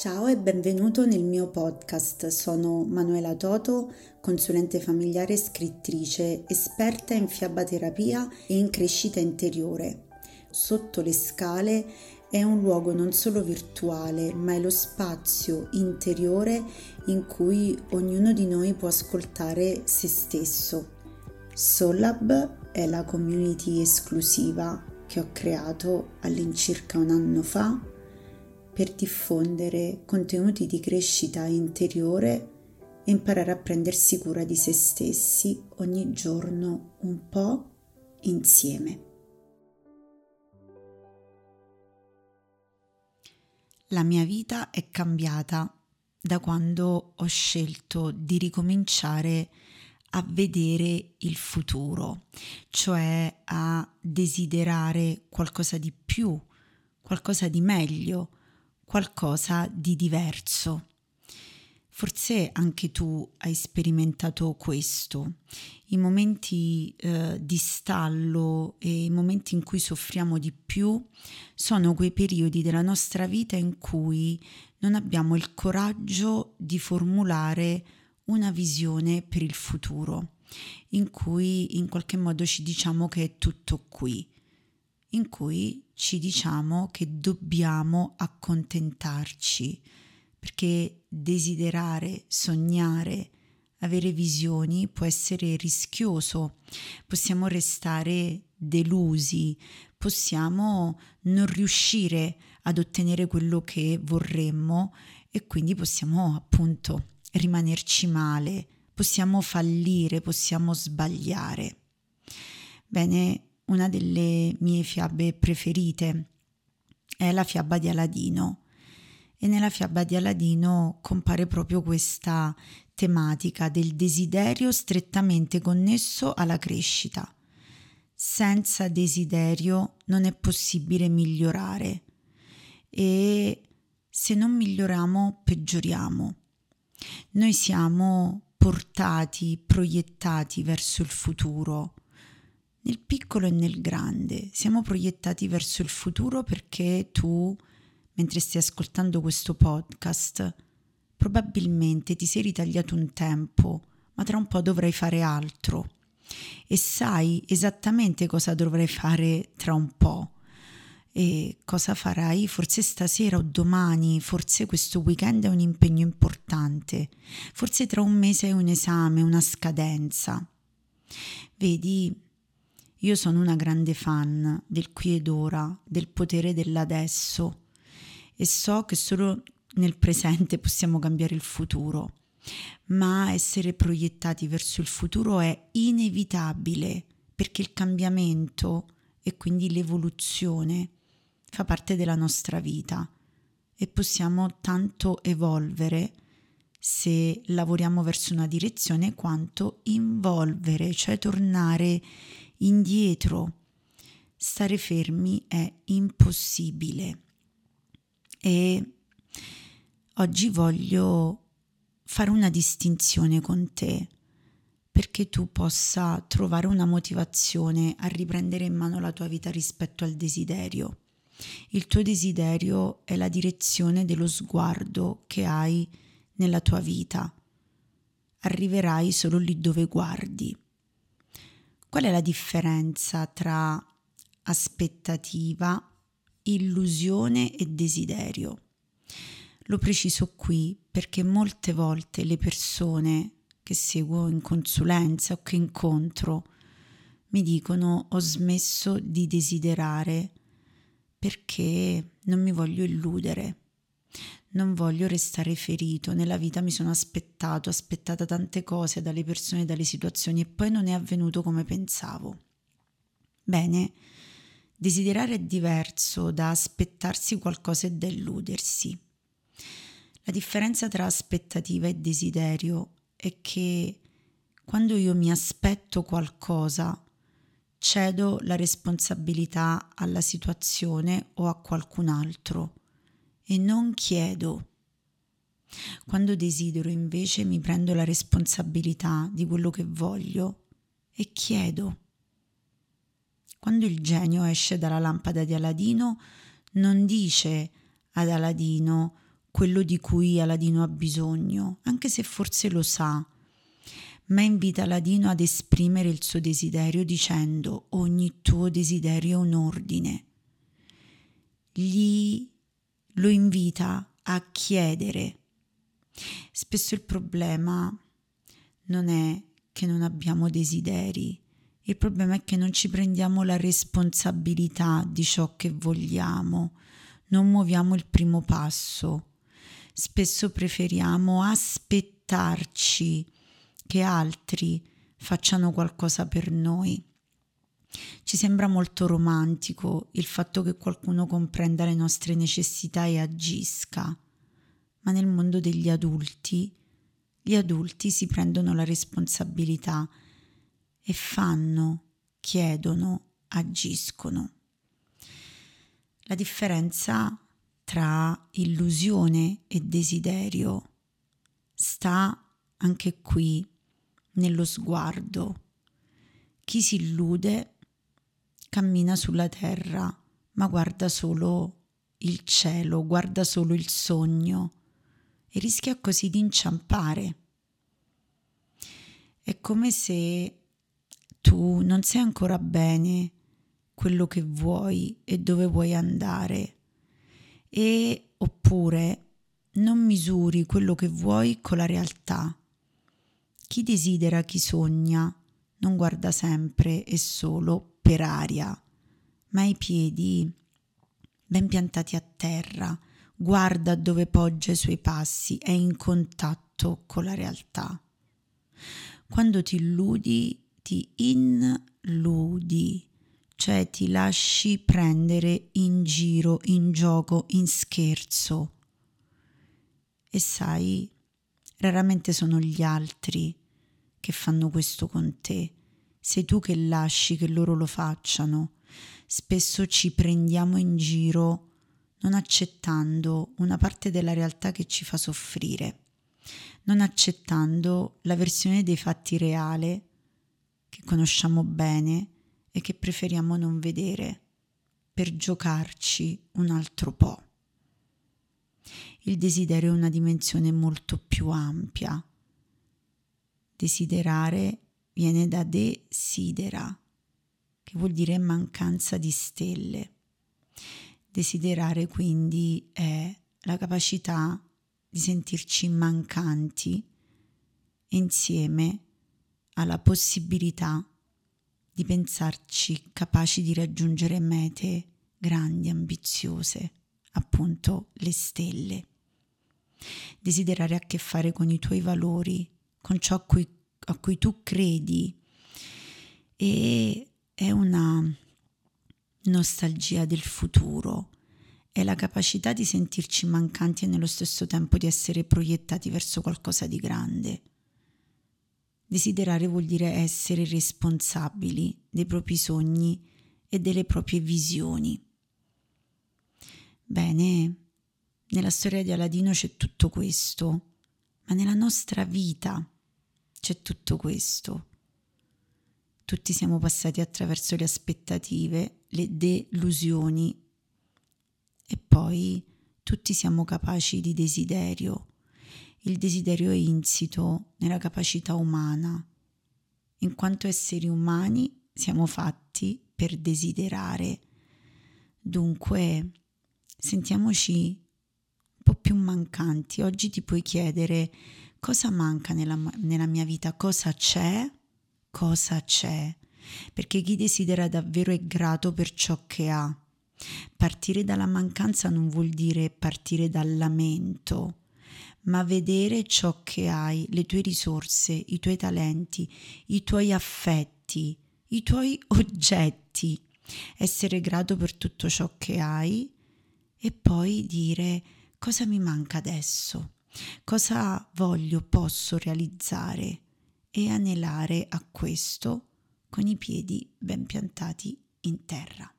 Ciao e benvenuto nel mio podcast. Sono Manuela Toto, consulente familiare e scrittrice, esperta in fiabaterapia e in crescita interiore. Sotto le scale è un luogo non solo virtuale, ma è lo spazio interiore in cui ognuno di noi può ascoltare se stesso. Solab è la community esclusiva che ho creato all'incirca un anno fa per diffondere contenuti di crescita interiore e imparare a prendersi cura di se stessi ogni giorno un po' insieme. La mia vita è cambiata da quando ho scelto di ricominciare a vedere il futuro, cioè a desiderare qualcosa di più, qualcosa di meglio, qualcosa di diverso. Forse anche tu hai sperimentato questo, i momenti eh, di stallo e i momenti in cui soffriamo di più sono quei periodi della nostra vita in cui non abbiamo il coraggio di formulare una visione per il futuro, in cui in qualche modo ci diciamo che è tutto qui, in cui ci diciamo che dobbiamo accontentarci, perché desiderare, sognare, avere visioni può essere rischioso, possiamo restare delusi, possiamo non riuscire ad ottenere quello che vorremmo e quindi possiamo appunto rimanerci male, possiamo fallire, possiamo sbagliare. Bene, una delle mie fiabe preferite è la fiaba di Aladino e nella fiaba di Aladino compare proprio questa tematica del desiderio strettamente connesso alla crescita. Senza desiderio non è possibile migliorare e se non miglioriamo peggioriamo. Noi siamo portati, proiettati verso il futuro nel piccolo e nel grande. Siamo proiettati verso il futuro perché tu, mentre stai ascoltando questo podcast, probabilmente ti sei ritagliato un tempo, ma tra un po' dovrai fare altro. E sai esattamente cosa dovrai fare tra un po'. E cosa farai forse stasera o domani, forse questo weekend è un impegno importante, forse tra un mese è un esame, una scadenza. Vedi, io sono una grande fan del qui ed ora, del potere dell'adesso e so che solo nel presente possiamo cambiare il futuro, ma essere proiettati verso il futuro è inevitabile perché il cambiamento e quindi l'evoluzione fa parte della nostra vita e possiamo tanto evolvere se lavoriamo verso una direzione quanto involvere, cioè tornare indietro. Stare fermi è impossibile. E oggi voglio fare una distinzione con te perché tu possa trovare una motivazione a riprendere in mano la tua vita rispetto al desiderio. Il tuo desiderio è la direzione dello sguardo che hai nella tua vita. Arriverai solo lì dove guardi. Qual è la differenza tra aspettativa, illusione e desiderio? Lo preciso qui perché molte volte le persone che seguo in consulenza o che incontro mi dicono ho smesso di desiderare perché non mi voglio illudere, non voglio restare ferito. Nella vita mi sono aspettato, aspettata tante cose dalle persone, dalle situazioni e poi non è avvenuto come pensavo. Bene, desiderare è diverso da aspettarsi qualcosa e da illudersi. La differenza tra aspettativa e desiderio è che quando io mi aspetto qualcosa, cedo la responsabilità alla situazione o a qualcun altro e non chiedo. Quando desidero invece mi prendo la responsabilità di quello che voglio e chiedo. Quando il genio esce dalla lampada di Aladino non dice ad Aladino quello di cui Aladino ha bisogno, anche se forse lo sa, ma invita Aladino ad esprimere il suo desiderio dicendo ogni tuo desiderio è un ordine. Gli lo invita a chiedere. Spesso il problema non è che non abbiamo desideri, il problema è che non ci prendiamo la responsabilità di ciò che vogliamo, non muoviamo il primo passo. Spesso preferiamo aspettarci che altri facciano qualcosa per noi. Ci sembra molto romantico il fatto che qualcuno comprenda le nostre necessità e agisca, ma nel mondo degli adulti, gli adulti si prendono la responsabilità e fanno, chiedono, agiscono. La differenza tra illusione e desiderio sta anche qui nello sguardo. Chi si illude cammina sulla terra, ma guarda solo il cielo, guarda solo il sogno e rischia così di inciampare. È come se tu non sai ancora bene quello che vuoi e dove vuoi andare e oppure non misuri quello che vuoi con la realtà. Chi desidera, chi sogna, non guarda sempre e solo per aria, ma i piedi ben piantati a terra, guarda dove poggia i suoi passi, è in contatto con la realtà. Quando ti illudi ti inludi, cioè ti lasci prendere in giro, in gioco, in scherzo. E sai, raramente sono gli altri che fanno questo con te, sei tu che lasci che loro lo facciano. Spesso ci prendiamo in giro non accettando una parte della realtà che ci fa soffrire, non accettando la versione dei fatti reale che conosciamo bene e che preferiamo non vedere per giocarci un altro po'. Il desiderio è una dimensione molto più ampia. Desiderare viene da desidera, che vuol dire mancanza di stelle. Desiderare quindi è la capacità di sentirci mancanti insieme alla possibilità di pensarci capaci di raggiungere mete grandi, ambiziose, appunto le stelle. Desiderare a che fare con i tuoi valori, con ciò a cui, a cui tu credi e è una nostalgia del futuro, è la capacità di sentirci mancanti e nello stesso tempo di essere proiettati verso qualcosa di grande. Desiderare vuol dire essere responsabili dei propri sogni e delle proprie visioni. Bene, nella storia di Aladino c'è tutto questo, ma nella nostra vita c'è tutto questo. Tutti siamo passati attraverso le aspettative, le delusioni e poi tutti siamo capaci di desiderio il desiderio è insito nella capacità umana. In quanto esseri umani siamo fatti per desiderare. Dunque, sentiamoci un po' più mancanti. Oggi ti puoi chiedere cosa manca nella, nella mia vita, cosa c'è, cosa c'è. Perché chi desidera davvero è grato per ciò che ha. Partire dalla mancanza non vuol dire partire dal lamento, ma vedere ciò che hai, le tue risorse, i tuoi talenti, i tuoi affetti, i tuoi oggetti, essere grato per tutto ciò che hai e poi dire cosa mi manca adesso, cosa voglio, posso realizzare e anelare a questo con i piedi ben piantati in terra.